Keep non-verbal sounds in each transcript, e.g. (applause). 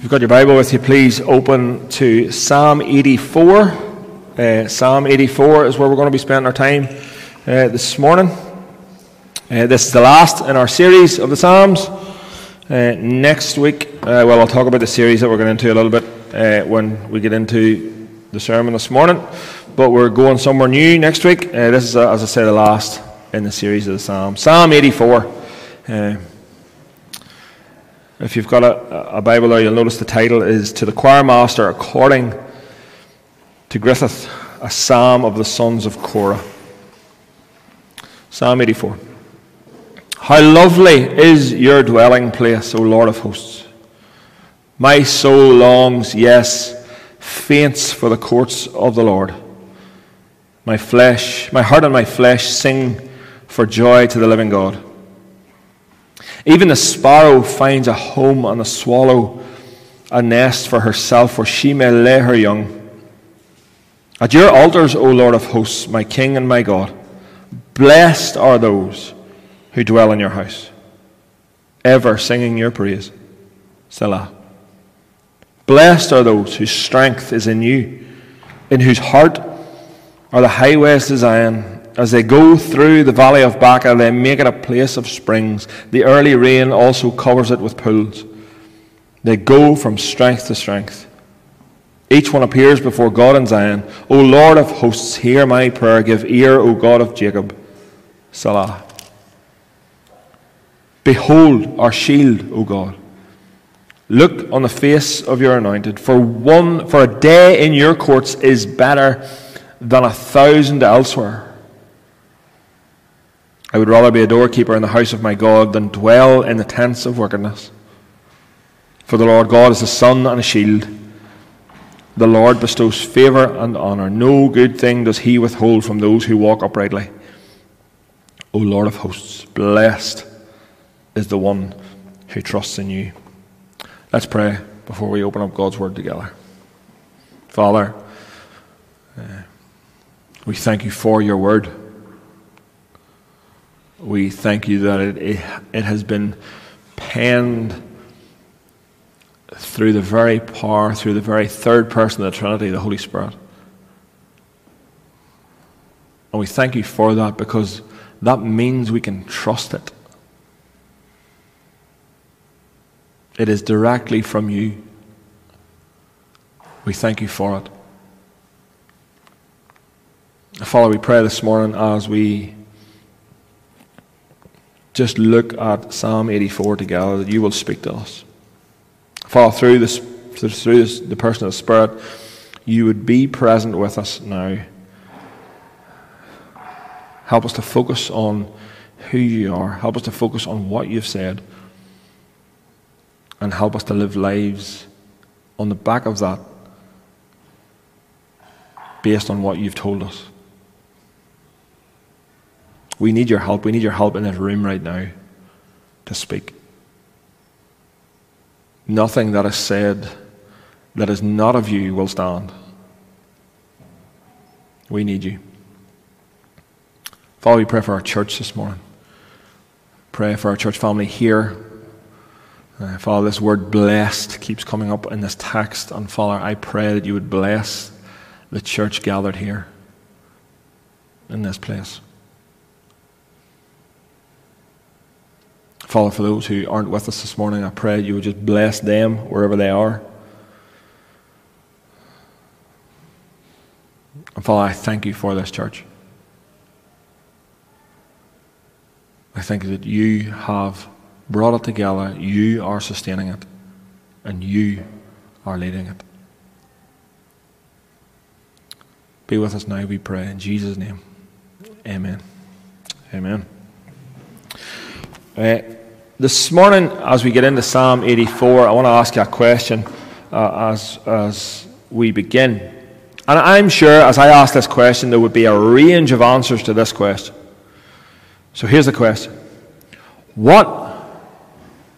If you've got your Bible with you, please open to Psalm 84. Uh, Psalm 84 is where we're going to be spending our time uh, this morning. Uh, this is the last in our series of the Psalms. Uh, next week, uh, well, I'll talk about the series that we're going into a little bit uh, when we get into the sermon this morning. But we're going somewhere new next week. this is, as I say, the last in the series of the Psalms. Psalm 84. If you've got a, a Bible there, you'll notice the title is To the Choir Master According to Gittith, a Psalm of the Sons of Korah. Psalm 84. How lovely is your dwelling place, O Lord of hosts! My soul longs, yes, faints for the courts of the Lord. My flesh, my heart and my flesh sing for joy to the living God. Even a sparrow finds a home and a swallow a nest for herself where she may lay her young. At your altars, O Lord of hosts, my King and my God, blessed are those who dwell in your house, ever singing your praise. Selah. Blessed are those whose strength is in you, in whose heart are the highways to Zion. As they go through the valley of Baca, they make it a place of springs. The early rain also covers it with pools. They go from strength to strength. Each one appears before God in Zion. O Lord of hosts, hear my prayer. Give ear, O God of Jacob. Selah. Behold our shield, O God. Look on the face of your anointed. For one for a day in your courts is better than a thousand elsewhere. I would rather be a doorkeeper in the house of my God than dwell in the tents of wickedness. For the Lord God is a sun and a shield. The Lord bestows favor and honor. No good thing does he withhold from those who walk uprightly. O Lord of hosts, blessed is the one who trusts in you. Let's pray before we open up God's word together. Father, uh, we thank you for your word we thank you that it, it, has been penned through the very power, through the very third person of the Trinity, the Holy Spirit. And we thank you for that because that means we can trust it. It is directly from you. We thank you for it. Father, we pray this morning as we just look at Psalm 84 together, that you will speak to us. Father, through, this, through this, the person of the Spirit, you would be present with us now. Help us to focus on who you are. Help us to focus on what you've said. And help us to live lives on the back of that based on what you've told us. We need your help. We need your help in this room right now to speak. Nothing that is said that is not of you will stand. We need you. Father, we pray for our church this morning. Pray for our church family here. Uh, Father, this word blessed keeps coming up in this text. And Father, I pray that you would bless the church gathered here in this place. Father, for those who aren't with us this morning, I pray you would just bless them wherever they are. And Father, I thank you for this church. I thank you that you have brought it together, you are sustaining it, and you are leading it. Be with us now, we pray, in Jesus' name. Amen. Amen. Uh, this morning, as we get into Psalm 84, I want to ask you a question uh, as, as we begin. And I'm sure as I ask this question, there would be a range of answers to this question. So here's the question What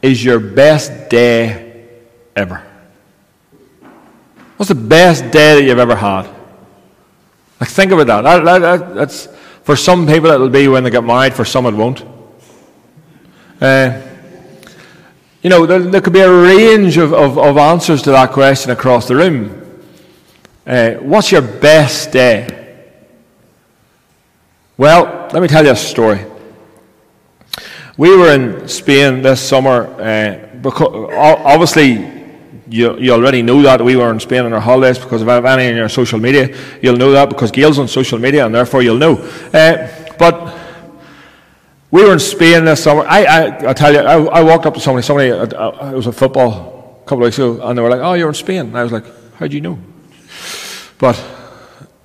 is your best day ever? What's the best day that you've ever had? Like, think about that. that, that, that that's, for some people, it'll be when they get married, for some, it won't. Uh, You know, there, there could be a range of, of, of, answers to that question across the room. Uh, what's your best day? Well, let me tell you a story. We were in Spain this summer. Uh, because, obviously, you, you already know that we were in Spain on our holidays because of any on your social media. You'll know that because Gail's on social media, and therefore you'll know. Uh, but we were in Spain this summer. I, I, I tell you, I, I, walked up to somebody. Somebody, uh, uh, it was a football a couple of weeks ago, and they were like, "Oh, you're in Spain." And I was like, "How do you know?" But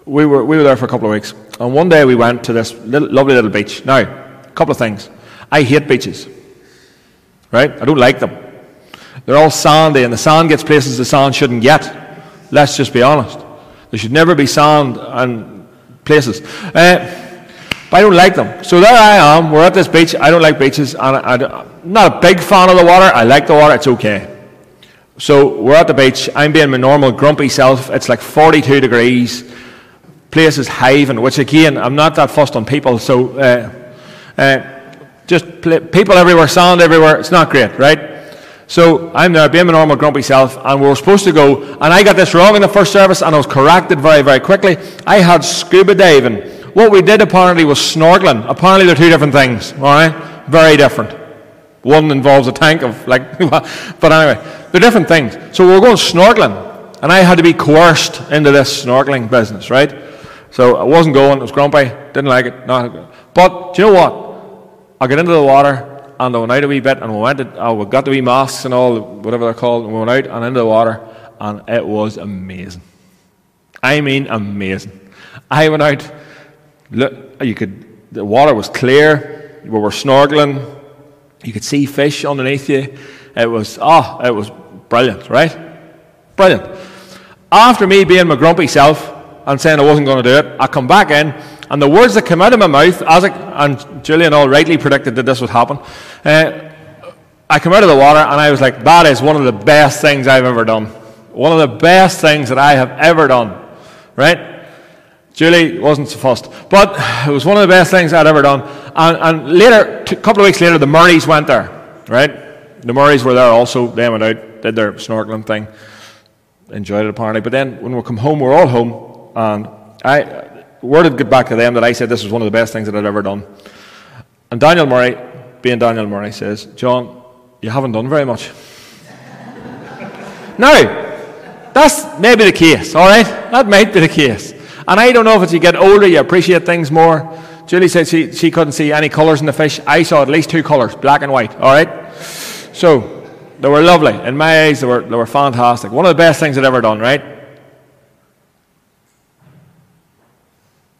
we were we were there for a couple of weeks, and one day we went to this little, lovely little beach. Now, a couple of things. I hate beaches. Right? I don't like them. They're all sandy, and the sand gets places the sand shouldn't get. Let's just be honest. There should never be sand and places. Uh, but I don't like them. So there I am. We're at this beach. I don't like beaches. I, am not a big fan of the water. I like the water. It's okay. So we're at the beach. I'm being my normal grumpy self. It's like 42 degrees. Place is hiving, which again, I'm not that fussed on people. So uh, uh, just people everywhere, sand everywhere. It's not great, right? So I'm there being my normal grumpy self, and we were supposed to go, and I got this wrong in the first service, and I was corrected very, very quickly. I had scuba diving. What we did apparently was snorkeling. Apparently they're two different things, all right? Very different. One involves a tank of, like, (laughs) but anyway, they're different things. So we were going snorkeling, and I had to be coerced into this snorkeling business, right? So I wasn't going, I was grumpy, didn't like it. Not, but do you know what? I got into the water, and I went out a wee bit and we went, to, uh, we got the wee masks and all, whatever they're called, and we went out and into the water, and it was amazing. I mean, amazing. I went out, look, you could, the water was clear, we were snorkeling, you could see fish underneath you. It was, oh, it was brilliant, right? Brilliant. After me being my grumpy self and saying I wasn't going to do it, I come back in and the words that came out of my mouth, as I, and Julian all rightly predicted that this would happen, uh, I come out of the water and I was like, that is one of the best things I've ever done. One of the best things that I have ever done. Right? Julie wasn't so fussed. But it was one of the best things I'd ever done. And, and later, a couple of weeks later, the Murrays went there. Right? The Murrays were there also. They went out, did their snorkeling thing. Enjoyed it apparently. But then when we come home, we're all home. And I, word had got back to them that I said this was one of the best things that I'd ever done. And Daniel Murray, being Daniel Murray, says, John, you haven't done very much. (laughs) now, that's maybe the case, all right? That might be the case. And I don't know if as you get older, you appreciate things more. Julie said she, she couldn't see any colours in the fish. I saw at least two colours, black and white, all right? So, they were lovely. In my eyes, they were, they were fantastic. One of the best things I'd ever done, right?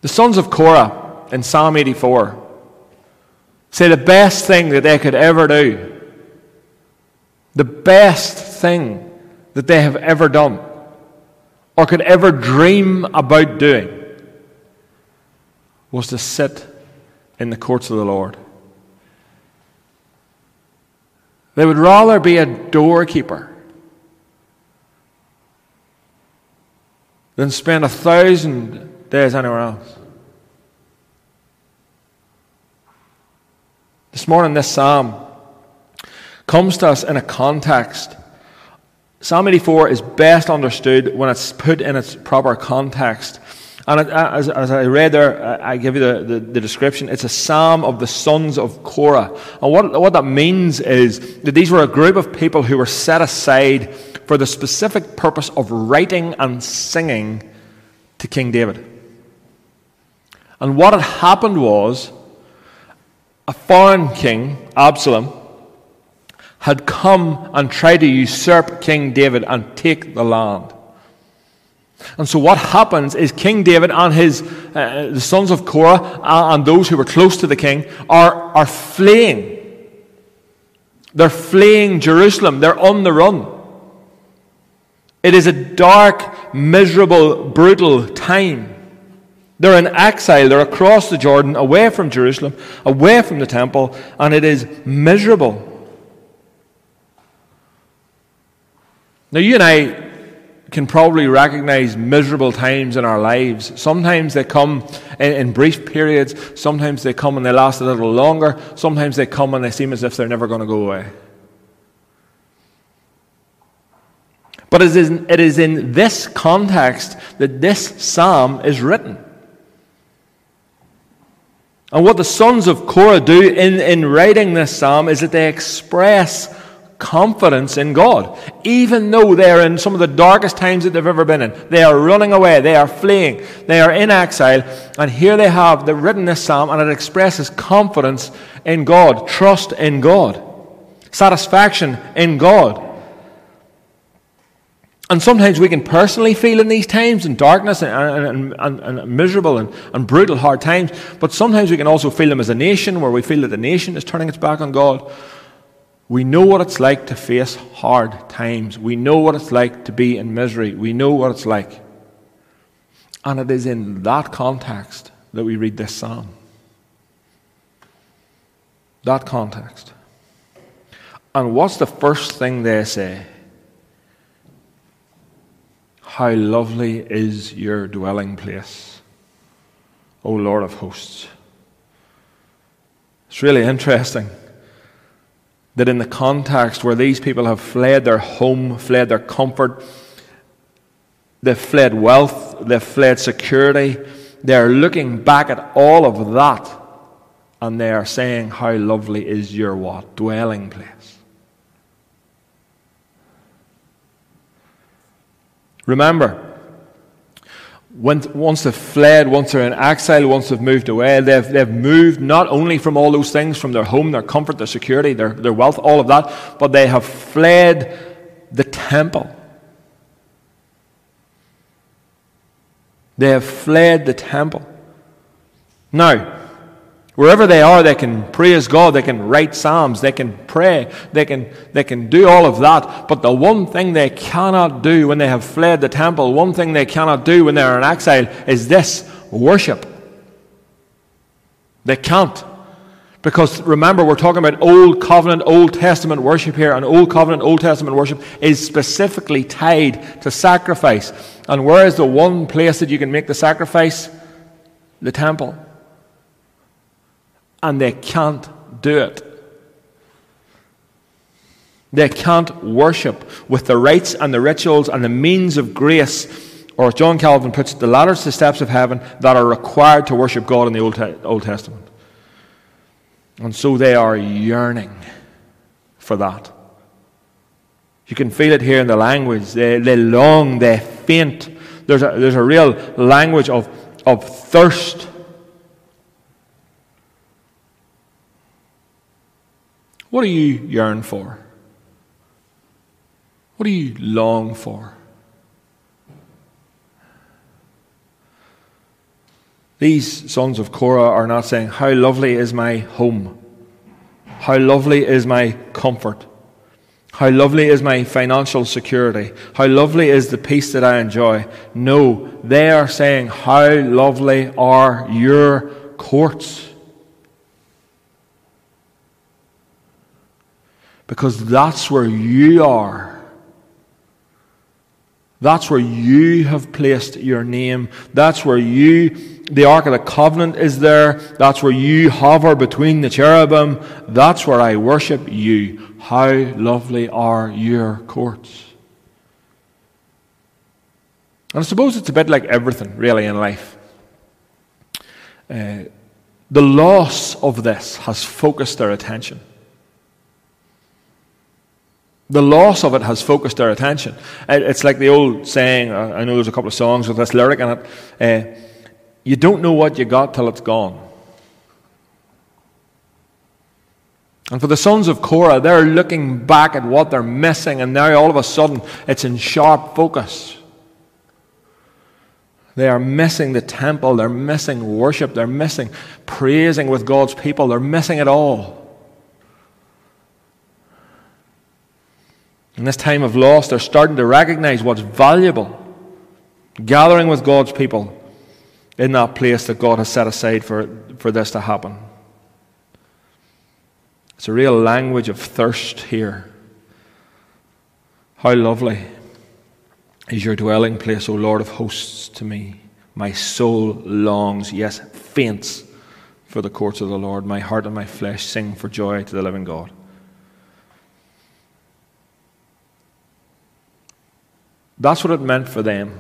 The sons of Korah in Psalm 84 say the best thing that they could ever do, the best thing that they have ever done, or could ever dream about doing, was to sit in the courts of the Lord. They would rather be a doorkeeper than spend a thousand days anywhere else. This morning, this psalm comes to us in a context. Psalm 84 is best understood when it's put in its proper context. And uh, as, as I read there, uh, I give you the, the, the, description. It's a psalm of the sons of Korah. And what, what that means is that these were a group of people who were set aside for the specific purpose of writing and singing to King David. And what had happened was a foreign king, Absalom, had come and tried to usurp King David and take the land. And so what happens is King David and his uh, the sons of Korah uh, and those who were close to the king are, are fleeing. They're fleeing Jerusalem. They're on the run. It is a dark, miserable, brutal time. They're in exile. They're across the Jordan, away from Jerusalem, away from the temple, and it is miserable. Now, you and I can probably recognize miserable times in our lives. Sometimes they come in, in, brief periods, sometimes they come and they last a little longer, sometimes they come and they seem as if they're never going to go away. But it is, in, it is in this context that this psalm is written. And what the sons of Korah do in, in writing this psalm is that they express confidence in God. Even though they're in some of the darkest times that they've ever been in, they are running away, they are fleeing, they are in exile, and here they have the written this psalm, and it expresses confidence in God, trust in God, satisfaction in God. And sometimes we can personally feel in these times in darkness and, and, and, and, miserable and, and brutal hard times, but sometimes we can also feel them as a nation where we feel that the nation is turning its back on God. We know what it's like to face hard times. We know what it's like to be in misery. We know what it's like. And it is in that context that we read this psalm. That context. And what's the first thing they say? How lovely is your dwelling place, O Lord of hosts. It's really interesting that in the context where these people have fled their home, fled their comfort, they've fled wealth, they've fled security, they're looking back at all of that and they are saying, How lovely is your what? Dwelling place. Remember, once they've fled, once they're in exile, once they've moved away, they've, they've moved not only from all those things, from their home, their comfort, their security, their, their wealth, all of that, but they have fled the temple. They have fled the temple. Now, Wherever they are, they can praise God, they can write psalms, they can pray, they can, they can do all of that. But the one thing they cannot do when they have fled the temple, one thing they cannot do when they're in exile is this worship. They can't. Because remember, we're talking about Old Covenant, Old Testament worship here, and Old Covenant, Old Testament worship is specifically tied to sacrifice. And where is the one place that you can make the sacrifice? The temple and they can't do it. They can't worship with the rites and the rituals and the means of grace, or as John Calvin puts it, the ladders to steps of heaven that are required to worship God in the Old, Old Testament. And so they are yearning for that. You can feel it here in the language. They, they long, they faint. There's a, there's a real language of, of thirst What do you yearn for? What do you long for? These sons of Korah are not saying, How lovely is my home! How lovely is my comfort! How lovely is my financial security! How lovely is the peace that I enjoy! No, they are saying, How lovely are your courts! Because that's where you are. That's where you have placed your name. That's where you, the Ark of the Covenant is there. That's where you hover between the cherubim. That's where I worship you. How lovely are your courts. And I suppose it's a bit like everything, really, in life. Uh, the loss of this has focused their attention. The loss of it has focused their attention. It's like the old saying, uh, I know there's a couple of songs with this lyric in it uh, you don't know what you got till it's gone. And for the sons of Korah, they're looking back at what they're missing, and now all of a sudden it's in sharp focus. They are missing the temple, they're missing worship, they're missing praising with God's people, they're missing it all. In this time of loss, they're starting to recognize what's valuable. Gathering with God's people in that place that God has set aside for, for this to happen. It's a real language of thirst here. How lovely is your dwelling place, O Lord of hosts, to me. My soul longs, yes, faints for the courts of the Lord. My heart and my flesh sing for joy to the living God. That's what it meant for them.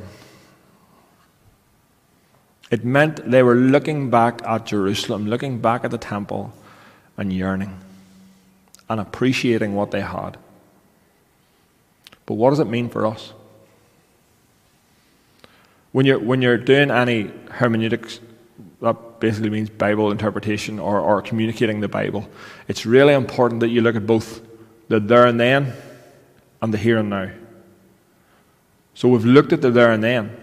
It meant they were looking back at Jerusalem, looking back at the temple, and yearning and appreciating what they had. But what does it mean for us? When you're, when you're doing any hermeneutics, that basically means Bible interpretation or, or communicating the Bible, it's really important that you look at both the there and then and the here and now. So we've looked at the there and then,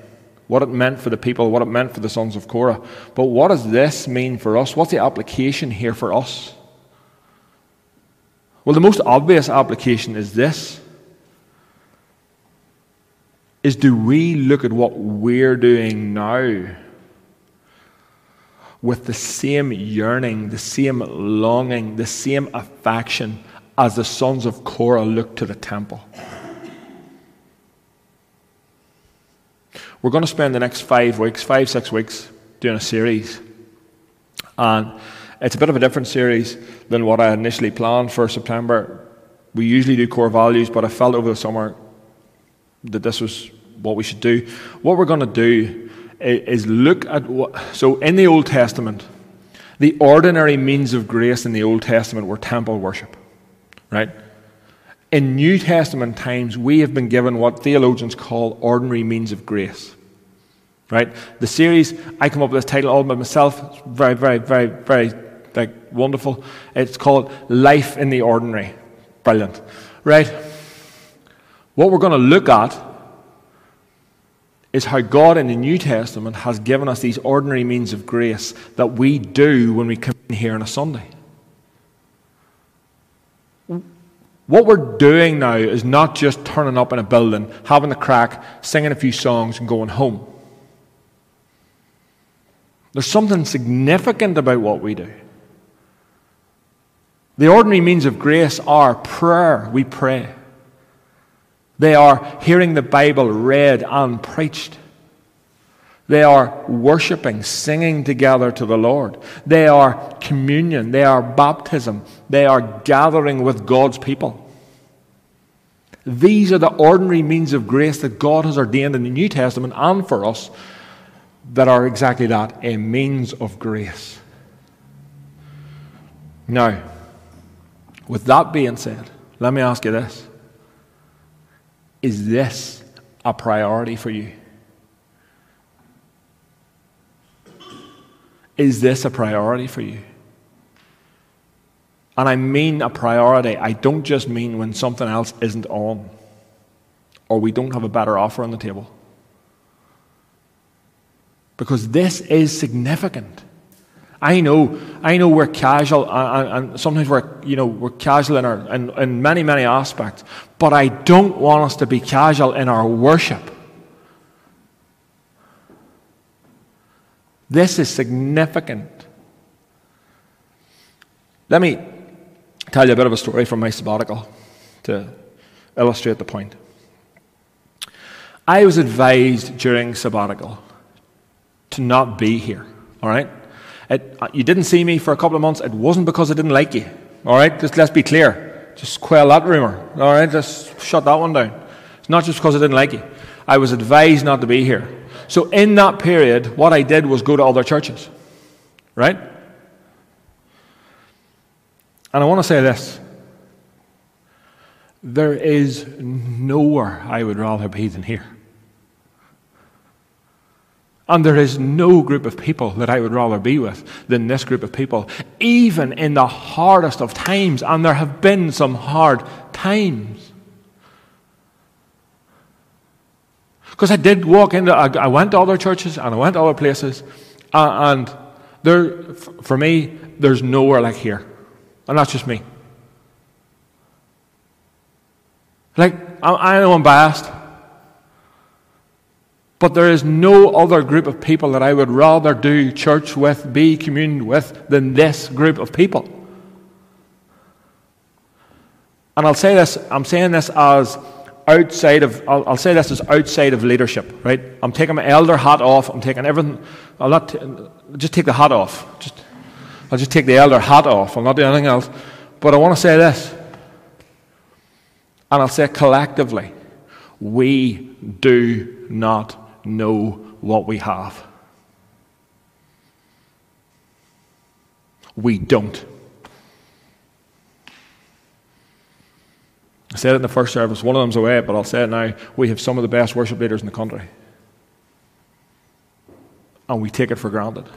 what it meant for the people, what it meant for the sons of Korah. But what does this mean for us? What's the application here for us? Well, the most obvious application is this is do we look at what we're doing now with the same yearning, the same longing, the same affection as the sons of Korah looked to the temple? We're going to spend the next five weeks, five, six weeks, doing a series. And it's a bit of a different series than what I initially planned for September. We usually do core values, but I felt over the summer that this was what we should do. What we're going to do is look at what. So, in the Old Testament, the ordinary means of grace in the Old Testament were temple worship, right? In New Testament times, we have been given what theologians call ordinary means of grace. Right? The series, I come up with this title all by myself. it's very, very, very, very like wonderful. It's called Life in the Ordinary. Brilliant. Right? What we're going to look at is how God in the New Testament has given us these ordinary means of grace that we do when we come in here on a Sunday. What we're doing now is not just turning up in a building, having a crack, singing a few songs, and going home. There's something significant about what we do. The ordinary means of grace are prayer, we pray. They are hearing the Bible read and preached. They are worshiping, singing together to the Lord. They are communion. They are baptism. They are gathering with God's people. These are the ordinary means of grace that God has ordained in the New Testament and for us that are exactly that a means of grace. Now, with that being said, let me ask you this is this a priority for you? Is this a priority for you? And I mean a priority. I don't just mean when something else isn't on or we don't have a better offer on the table. Because this is significant. I know, I know we're casual, and, and sometimes we're, you know, we're casual in, our, in, in many, many aspects, but I don't want us to be casual in our worship. This is significant. Let me tell you a bit of a story from my sabbatical to illustrate the point. I was advised during sabbatical to not be here, all right? It, uh, you didn't see me for a couple of months. It wasn't because I didn't like you. All right? Just let's be clear. Just quell that rumor. All right? Just shut that one down. It's not just because I didn't like you. I was advised not to be here. So in that period, what I did was go to other churches. Right? And I want to say this. There is nowhere I would rather be than here. And there is no group of people that I would rather be with than this group of people, even in the hardest of times. And there have been some hard times. Because I did walk into, I, went to other churches and I went to other places, and there, for me, there's nowhere like here. And that's just me. Like, I, know I'm biased. But there is no other group of people that I would rather do church with, be communed with, than this group of people. And I'll say this, I'm saying this as outside of, I'll, I'll, say this as outside of leadership, right? I'm taking my elder hat off, I'm taking everything, I'll not, t- just take the hat off. Just, I'll just take the elder hat off, I'll not do anything else. But I want to say this, and I'll say collectively we do not know what we have. We don't. I said it in the first service. One of them's away, but I'll say it now. We have some of the best worship leaders in the country. And we take it for granted.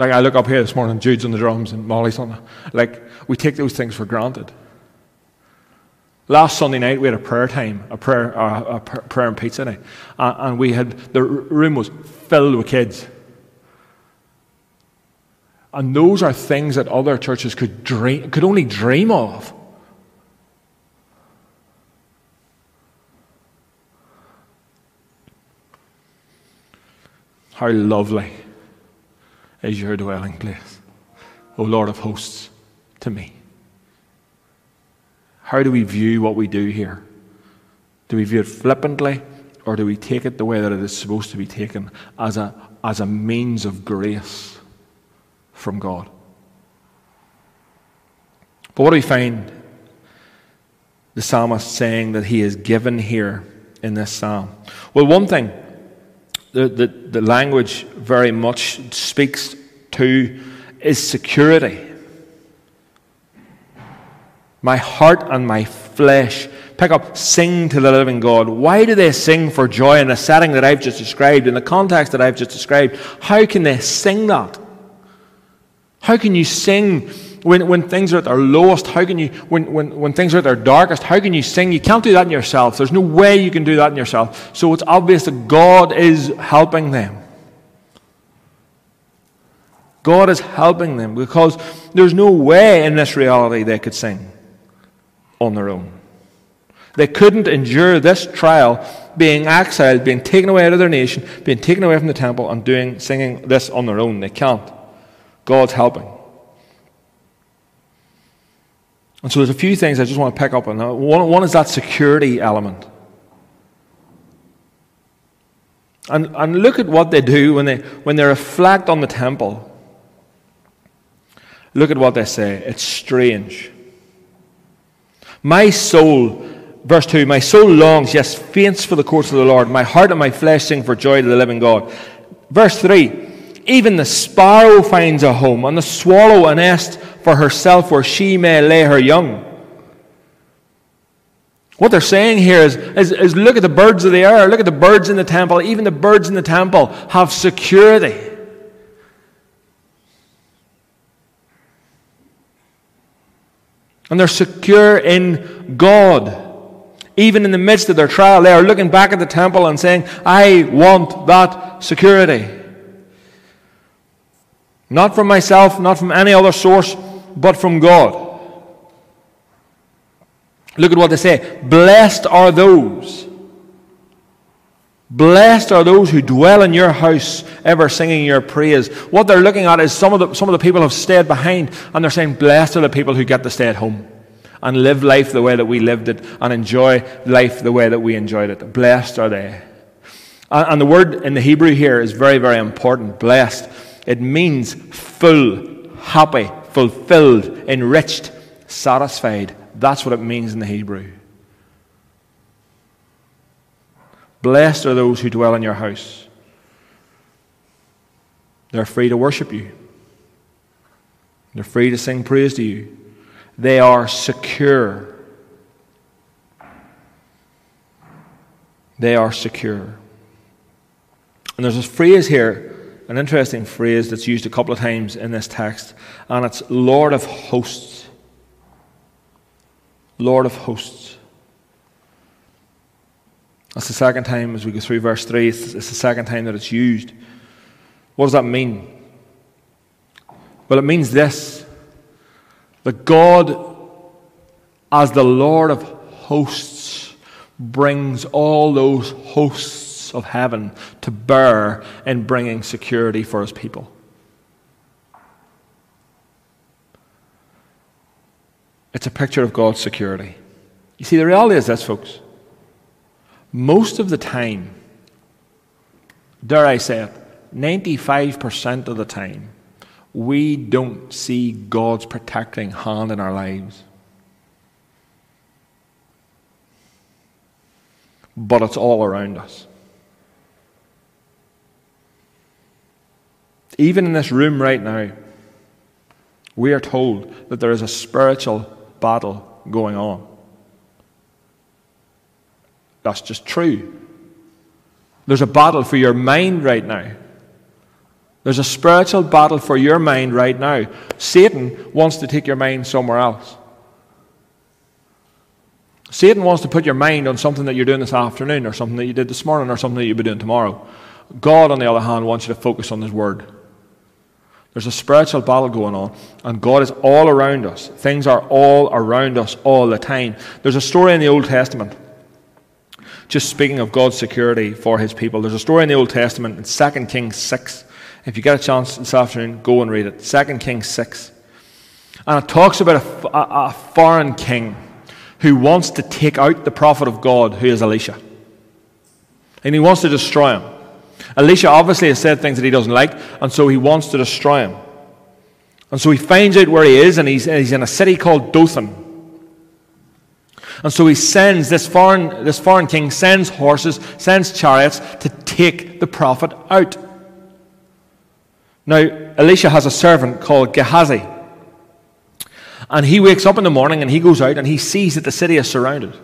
Like I look up here this morning, Jude's on the drums and Molly's on the. Like, we take those things for granted. Last Sunday night, we had a prayer time, a prayer, uh, a prayer and pizza night. Uh, and we had, the room was filled with kids. And those are things that other churches could, dream, could only dream of. How lovely is your dwelling place, O Lord of hosts, to me. How do we view what we do here? Do we view it flippantly, or do we take it the way that it is supposed to be taken as a, as a means of grace from God? But what do we find the psalmist saying that he is given here in this psalm? Well, one thing the, the, the language very much speaks to is security. My heart and my flesh pick up, sing to the living God. Why do they sing for joy in the setting that I've just described, in the context that I've just described? How can they sing that? How can you sing when, when things are at their lowest, how can you, when, when, when things are at their darkest, how can you sing? You can't do that in yourself. There's no way you can do that in yourself. So it's obvious that God is helping them. God is helping them because there's no way in this reality they could sing on their own. They couldn't endure this trial, being exiled, being taken away out of their nation, being taken away from the temple, and doing singing this on their own. They can't. God's helping. And so there's a few things I just want to pick up on. One, one is that security element. And, and look at what they do when they, when they reflect on the temple. Look at what they say. It's strange. My soul, verse 2, my soul longs, yes, faints for the courts of the Lord. My heart and my flesh sing for joy to the living God. Verse 3, even the sparrow finds a home, and the swallow a nest for herself where she may lay her young. What they're saying here is, is, is, look at the birds of the air, look at the birds in the temple. Even the birds in the temple have security. And they're secure in God. Even in the midst of their trial, they are looking back at the temple and saying, I want that security. Not from myself, not from any other source, but from God. Look at what they say. Blessed are those. Blessed are those who dwell in your house, ever singing your praise. What they're looking at is some of the, some of the people have stayed behind, and they're saying, Blessed are the people who get to stay at home and live life the way that we lived it and enjoy life the way that we enjoyed it. Blessed are they. And, and the word in the Hebrew here is very, very important. Blessed. It means full, happy, fulfilled, enriched, satisfied. That's what it means in the Hebrew. Blessed are those who dwell in your house. They're free to worship you. They're free to sing praise to you. They are secure. They are secure. And there's this phrase here an interesting phrase that's used a couple of times in this text, and it's Lord of hosts. Lord of hosts. That's the second time as we go through verse 3, it's, it's the second time that it's used. What does that mean? Well, it means this that God, as the Lord of hosts, brings all those hosts of heaven to bear in bringing security for his people. It's a picture of God's security. You see, the reality is this, folks. Most of the time, dare I say it, 95% of the time, we don't see God's protecting hand in our lives. but it's all around us. Even in this room right now, we are told that there is a spiritual battle going on. That's just true. There's a battle for your mind right now. There's a spiritual battle for your mind right now. Satan wants to take your mind somewhere else. Satan wants to put your mind on something that you're doing this afternoon, or something that you did this morning, or something that you'll be doing tomorrow. God, on the other hand, wants you to focus on His Word. There's a spiritual battle going on, and God is all around us. Things are all around us all the time. There's a story in the Old Testament, just speaking of God's security for His people. There's a story in the Old Testament in 2 Kings 6. If you get a chance this afternoon, go and read it. 2 Kings 6. And it talks about a, a, a foreign king who wants to take out the prophet of God, who is Elisha. And he wants to destroy him. Elisha obviously has said things that he doesn't like, and so he wants to destroy him. And so he finds out where he is, and he's, he's in a city called Dothan. And so he sends, this foreign, this foreign king sends horses, sends chariots to take the prophet out. Now, Elisha has a servant called Gehazi. And he wakes up in the morning and he goes out and he sees that the city is surrounded.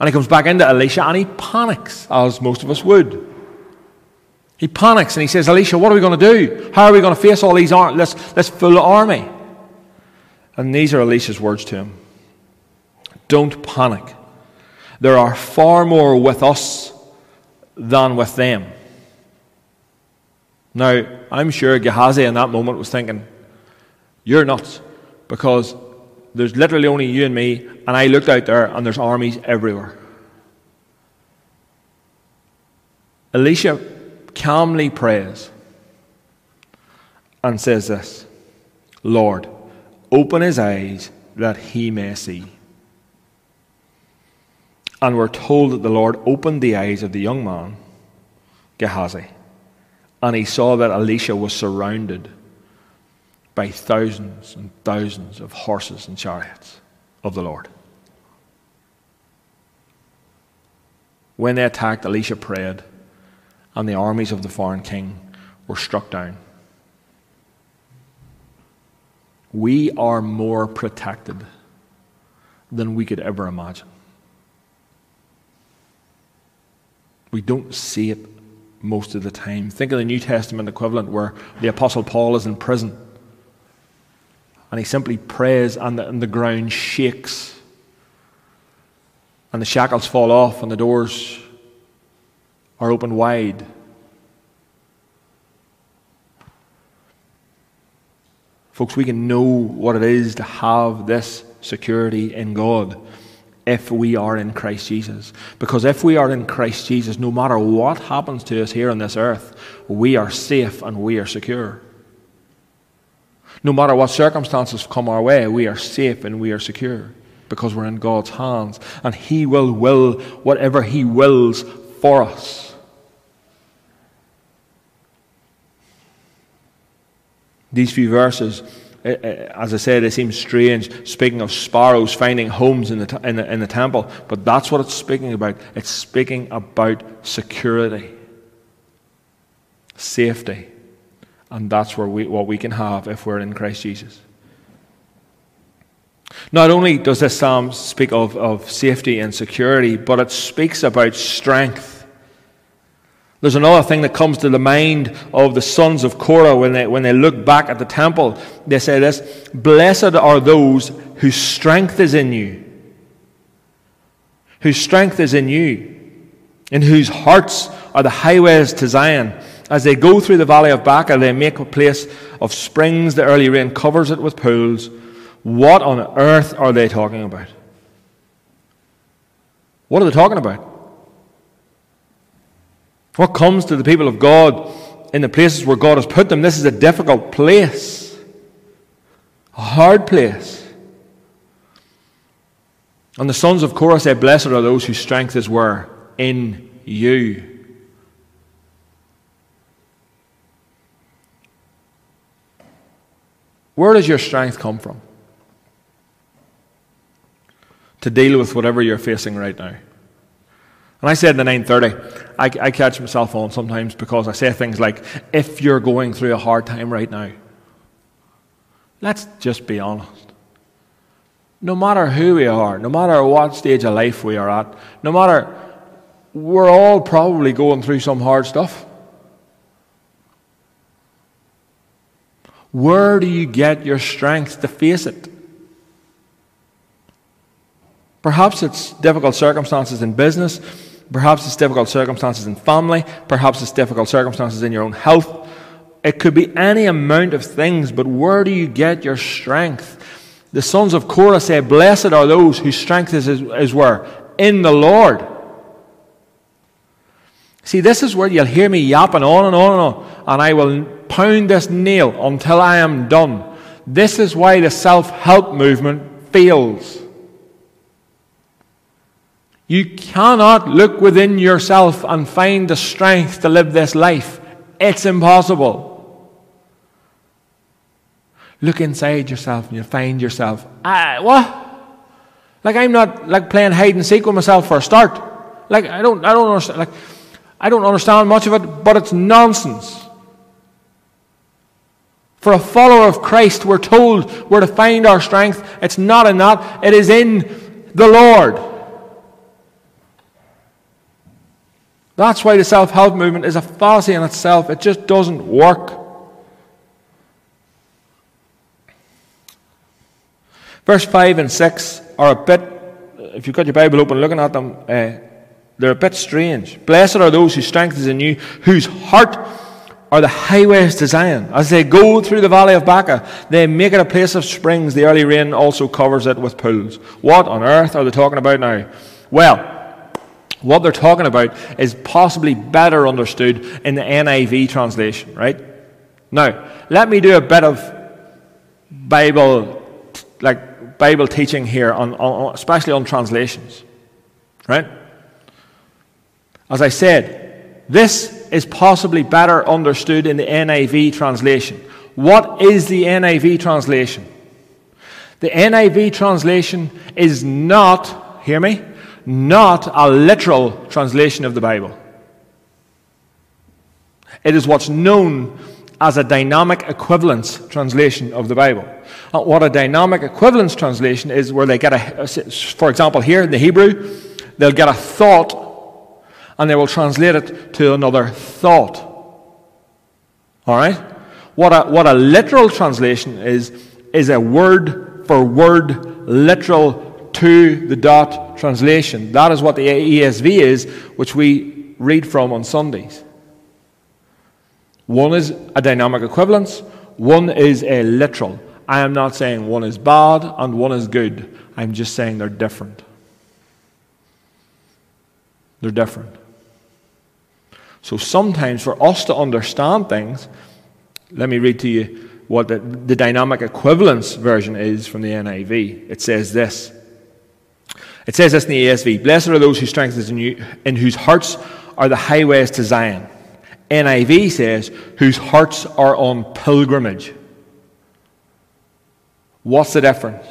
And he comes back into Elisha and he panics, as most of us would. He panics and he says, Elisha, what are we going to do? How are we going to face all these ar- this, this full army? And these are Elisha's words to him Don't panic. There are far more with us than with them. Now, I'm sure Gehazi in that moment was thinking, you're nuts. Because there's literally only you and me, and I looked out there, and there's armies everywhere. Elisha calmly prays and says this Lord, open his eyes that he may see. And we're told that the Lord opened the eyes of the young man, Gehazi, and he saw that Elisha was surrounded by thousands and thousands of horses and chariots of the Lord. When they attacked, Elisha prayed, and the armies of the foreign king were struck down. We are more protected than we could ever imagine. We don't see it most of the time. Think of the New Testament equivalent where the Apostle Paul is in prison and he simply prays, and the, and the ground shakes. And the shackles fall off, and the doors are open wide. Folks, we can know what it is to have this security in God if we are in Christ Jesus. Because if we are in Christ Jesus, no matter what happens to us here on this earth, we are safe and we are secure. No matter what circumstances come our way, we are safe and we are secure because we're in God's hands. And He will will whatever He wills for us. These few verses, eh, eh, as I said, they seem strange, speaking of sparrows finding homes in the, in the, in the temple, but that's what it's speaking about. It's speaking about security, safety. And that's where we, what we can have if we're in Christ Jesus. Not only does this psalm speak of, of safety and security, but it speaks about strength. There's another thing that comes to the mind of the sons of Korah when they, when they look back at the temple. They say this Blessed are those whose strength is in you, whose strength is in you, in whose hearts are the highways to Zion. As they go through the valley of Baca, they make a place of springs. The early rain covers it with pools. What on earth are they talking about? What are they talking about? What comes to the people of God in the places where God has put them? This is a difficult place, a hard place. And the sons of Korah say, Blessed are those whose strength is where? In you. Where does your strength come from? to deal with whatever you're facing right now. And I said in the 930, I, I catch myself on sometimes because I say things like, if you're going through a hard time right now, let's just be honest. No matter who we are, no matter what stage of life we are at, no matter, we're all probably going through some hard stuff. Where do you get your strength to face it? Perhaps it's difficult circumstances in business. Perhaps it's difficult circumstances in family. Perhaps it's difficult circumstances in your own health. It could be any amount of things, but where do you get your strength? The sons of Korah say, Blessed are those whose strength is, is, is where? In the Lord. See, this is where you'll hear me yapping on and on and on, and I will pound this nail until I am done. This is why the self help movement fails. You cannot look within yourself and find the strength to live this life. It's impossible. Look inside yourself and you'll find yourself. Ah, what? Like I'm not like playing hide and seek with myself for a start. Like I don't I don't understand like I don't understand much of it, but it's nonsense. For a follower of Christ, we're told where to find our strength. It's not in that, it is in the Lord. That's why the self help movement is a fallacy in itself. It just doesn't work. Verse 5 and 6 are a bit, if you've got your Bible open looking at them, uh, they're a bit strange. Blessed are those whose strength is in you, whose heart are the highways to Zion. As they go through the valley of Baca, they make it a place of springs. The early rain also covers it with pools. What on earth are they talking about now? Well, what they're talking about is possibly better understood in the NIV translation, right? Now, let me do a bit of Bible, like Bible teaching here, on, on, especially on translations, right? As I said, this is possibly better understood in the NIV translation. What is the NIV translation? The NIV translation is not, hear me, not a literal translation of the Bible. It is what's known as a dynamic equivalence translation of the Bible. Uh, what a dynamic equivalence translation is, where they get a, for example, here in the Hebrew, they'll get a thought and they will translate it to another thought. All right? What a, what a literal translation is, is a word for word literal to the dot translation. That is what the ESV is, which we read from on Sundays. One is a dynamic equivalence, one is a literal. I am not saying one is bad and one is good. I'm just saying they're different. They're different. So sometimes for us to understand things, let me read to you what the, the dynamic equivalence version is from the NIV. It says this it says this in the ESV Blessed are those whose strength is in you, in whose hearts are the highways to Zion. NIV says, whose hearts are on pilgrimage. What's the difference?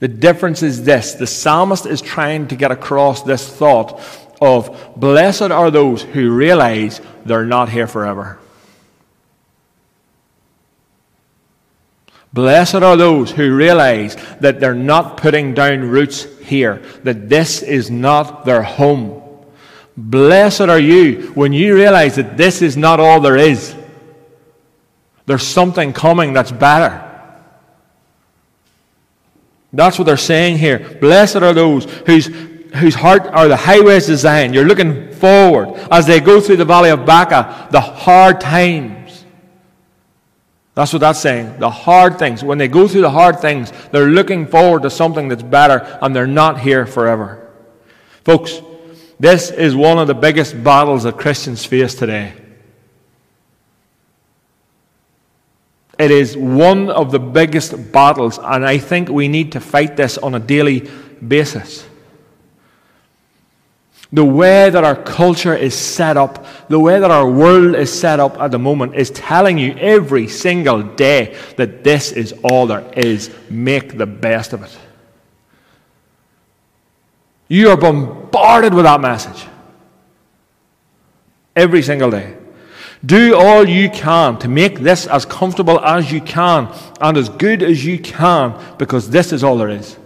The difference is this the psalmist is trying to get across this thought of blessed are those who realize they're not here forever. Blessed are those who realize that they're not putting down roots here, that this is not their home. Blessed are you when you realize that this is not all there is. There's something coming that's better. That's what they're saying here. Blessed are those whose, whose heart are the highways to Zion. You're looking forward as they go through the valley of Baca, the hard times. That's what that's saying. The hard things. When they go through the hard things, they're looking forward to something that's better and they're not here forever. Folks, this is one of the biggest battles that Christians face today. It is one of the biggest battles, and I think we need to fight this on a daily basis. The way that our culture is set up, the way that our world is set up at the moment, is telling you every single day that this is all there is. Make the best of it. You are bombarded with that message every single day. Do all you can to make this as comfortable as you can and as good as you can because this is all there is.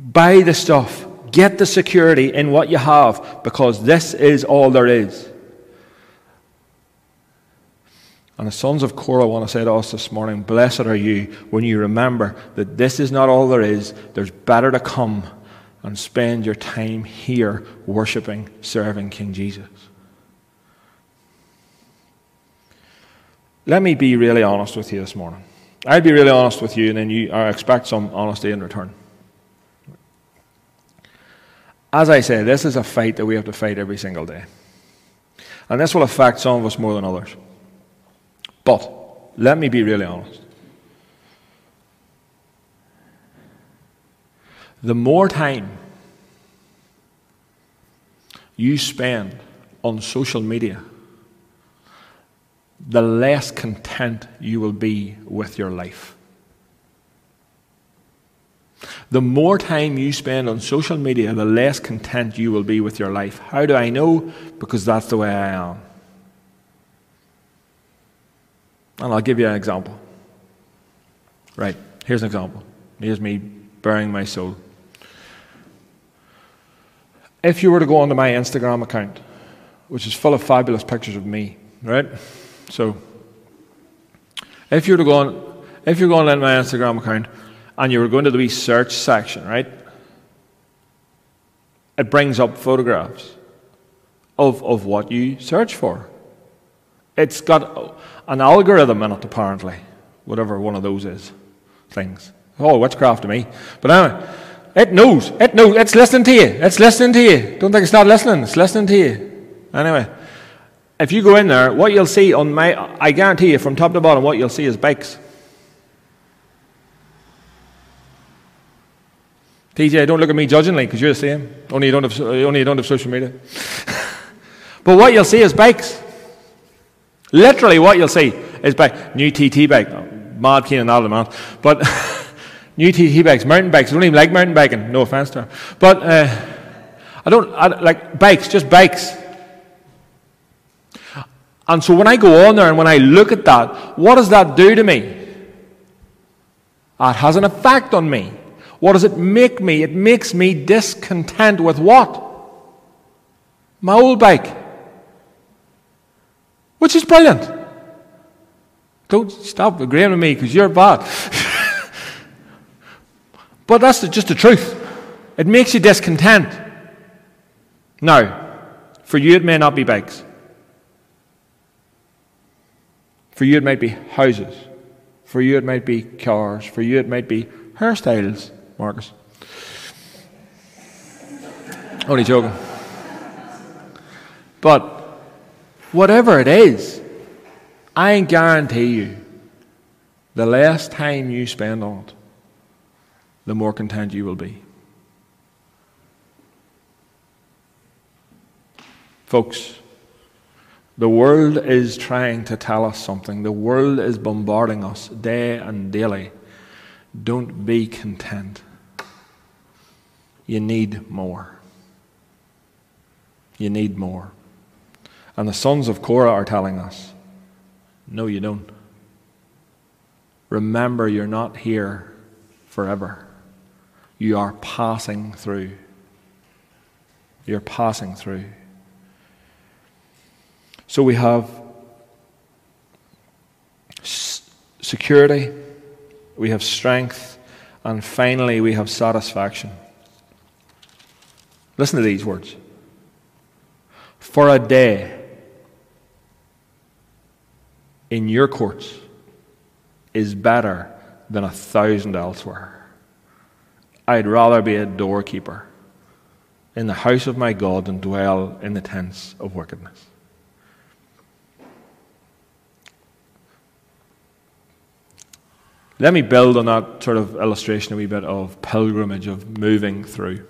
Buy the stuff. Get the security in what you have because this is all there is. And the sons of Korah want to say to us this morning Blessed are you when you remember that this is not all there is, there's better to come, and spend your time here worshiping, serving King Jesus. Let me be really honest with you this morning. I'd be really honest with you, and then you I expect some honesty in return. As I say, this is a fight that we have to fight every single day. And this will affect some of us more than others. But let me be really honest. The more time you spend on social media, the less content you will be with your life. The more time you spend on social media, the less content you will be with your life. How do I know? Because that's the way I am. And I'll give you an example. Right, here's an example. Here's me burying my soul. If you were to go onto my Instagram account, which is full of fabulous pictures of me, right? So, if you were to go on, if you're going on my Instagram account and you were going to the research section, right? It brings up photographs of, of what you search for. It's got an algorithm in it, apparently, whatever one of those is, things. Oh, witchcraft to me. But anyway, it knows. It knows. It's listening to you. It's listening to you. Don't think it's not listening. It's listening to you. Anyway, if you go in there, what you'll see on my, I guarantee you, from top to bottom, what you'll see is bikes. TJ, don't look at me judgingly because you're the same. Only you don't have, only you don't have social media. (laughs) but what you'll see is bikes. Literally, what you'll see is bike. New TT bike. Mad keen on the man. But (laughs) new TT bikes, mountain bikes. I don't even like mountain biking. No offense to her. But uh, I don't I, like bikes, just bikes. And so when I go on there and when I look at that, what does that do to me? It has an effect on me. What does it make me? It makes me discontent with what? My old bike. Which is brilliant. Don't stop agreeing with me because you're bad. (laughs) but that's just the truth. It makes you discontent. Now, for you, it may not be bikes. For you, it might be houses. For you, it might be cars. For you, it might be hairstyles, Marcus. Oh, Only joking. But Whatever it is, I guarantee you, the less time you spend on it, the more content you will be. Folks, the world is trying to tell us something. The world is bombarding us day and daily. Don't be content. You need more. You need more. And the sons of Korah are telling us, no, you don't. Remember, you're not here forever. You are passing through. You're passing through. So we have security, we have strength, and finally we have satisfaction. Listen to these words. For a day, in your courts is better than a thousand elsewhere. I'd rather be a doorkeeper in the house of my God than dwell in the tents of wickedness. Let me build on that sort of illustration a wee bit of pilgrimage, of moving through.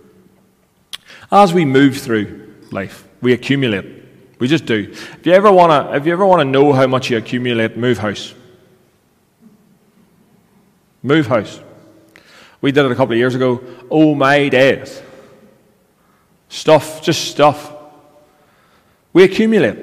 As we move through life, we accumulate we just do. If you ever want to, if you ever want to know how much you accumulate, move house. Move house. We did it a couple of years ago. Oh my days. Stuff, just stuff. We accumulate.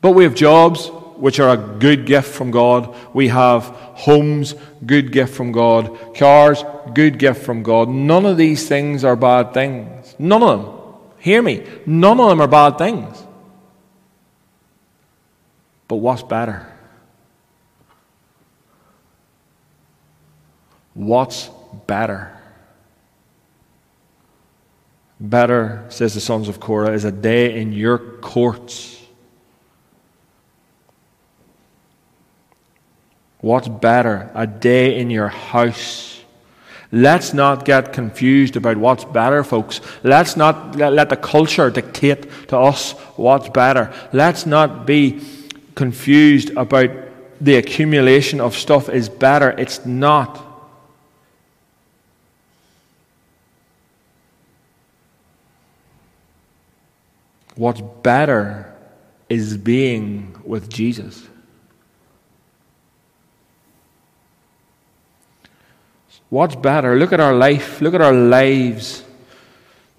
But we have jobs, which are a good gift from God. We have homes, good gift from God. Cars, good gift from God. None of these things are bad things. None of them. Hear me. None of them are bad things. But what's better? What's better? Better, says the sons of Korah, is a day in your courts. What's better? A day in your house. Let's not get confused about what's better, folks. Let's not let the culture dictate to us what's better. Let's not be confused about the accumulation of stuff is better. It's not. What's better is being with Jesus. What's better? Look at our life. Look at our lives.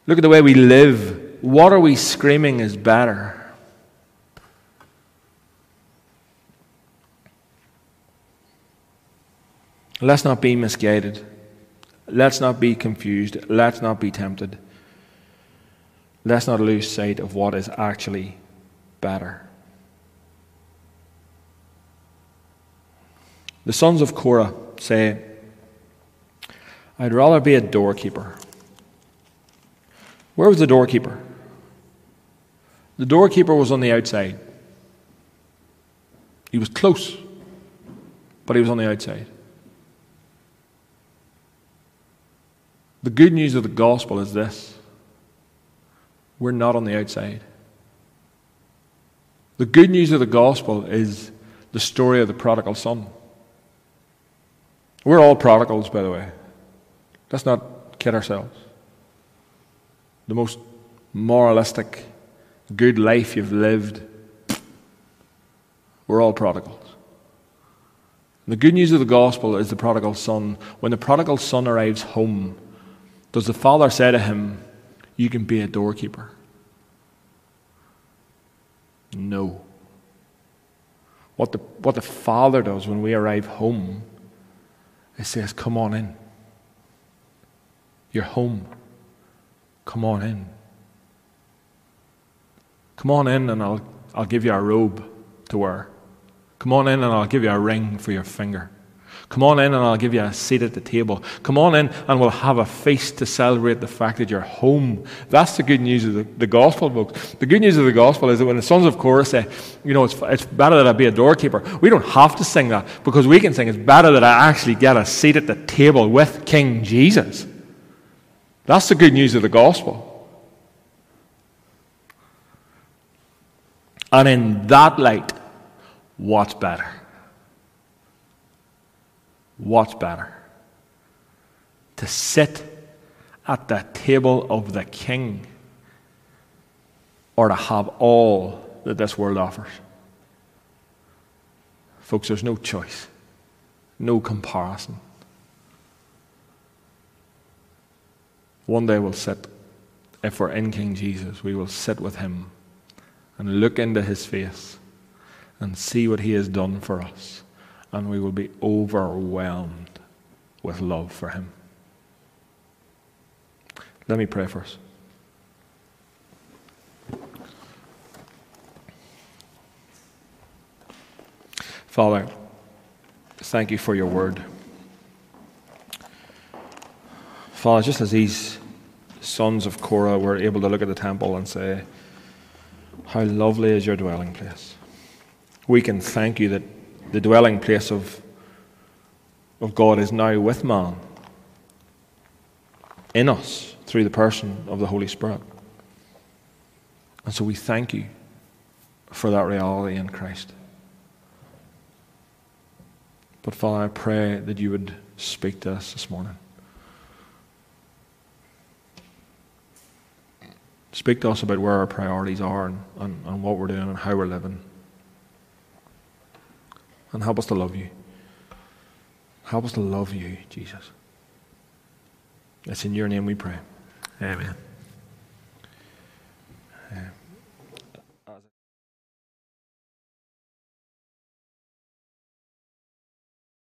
Look at the way we live. What are we screaming is better? Let's not be misguided. Let's not be confused. Let's not be tempted. Let's not lose sight of what is actually better. The sons of Korah say, I'd rather be a doorkeeper. Where was the doorkeeper? The doorkeeper was on the outside. He was close, but he was on the outside. The good news of the gospel is this we're not on the outside. The good news of the gospel is the story of the prodigal son. We're all prodigals, by the way. Let's not kid ourselves. The most moralistic, good life you've lived, we're all prodigals. The good news of the gospel is the prodigal son. When the prodigal son arrives home, does the father say to him, you can be a doorkeeper. No. What the, what the Father does when we arrive home is says, Come on in. You're home. Come on in. Come on in and I'll, I'll give you a robe to wear. Come on in and I'll give you a ring for your finger. Come on in and I'll give you a seat at the table. Come on in and we'll have a feast to celebrate the fact that you're home. That's the good news of the, the gospel, folks. The good news of the gospel is that when the sons of Korah say, you know, it's, it's better that I be a doorkeeper, we don't have to sing that because we can sing, it's better that I actually get a seat at the table with King Jesus. That's the good news of the gospel. And in that light, what's better? What's better? To sit at the table of the king or to have all that this world offers? Folks, there's no choice, no comparison. One day we'll sit, if we're in King Jesus, we will sit with him and look into his face and see what he has done for us and we will be overwhelmed with love for Him. Let me pray first. Father, thank you for your word. Father, just as these sons of Korah were able to look at the temple and say, How lovely is your dwelling place, we can thank you that the dwelling place of, of God is now with man, in us, through the person of the Holy Spirit. And so we thank you for that reality in Christ. But Father, I pray that you would speak to us this morning. Speak to us about where our priorities are and, and, and what we're doing and how we're living and help us to love you. Help us to love you, Jesus. It's in your name we pray. Amen. Amen.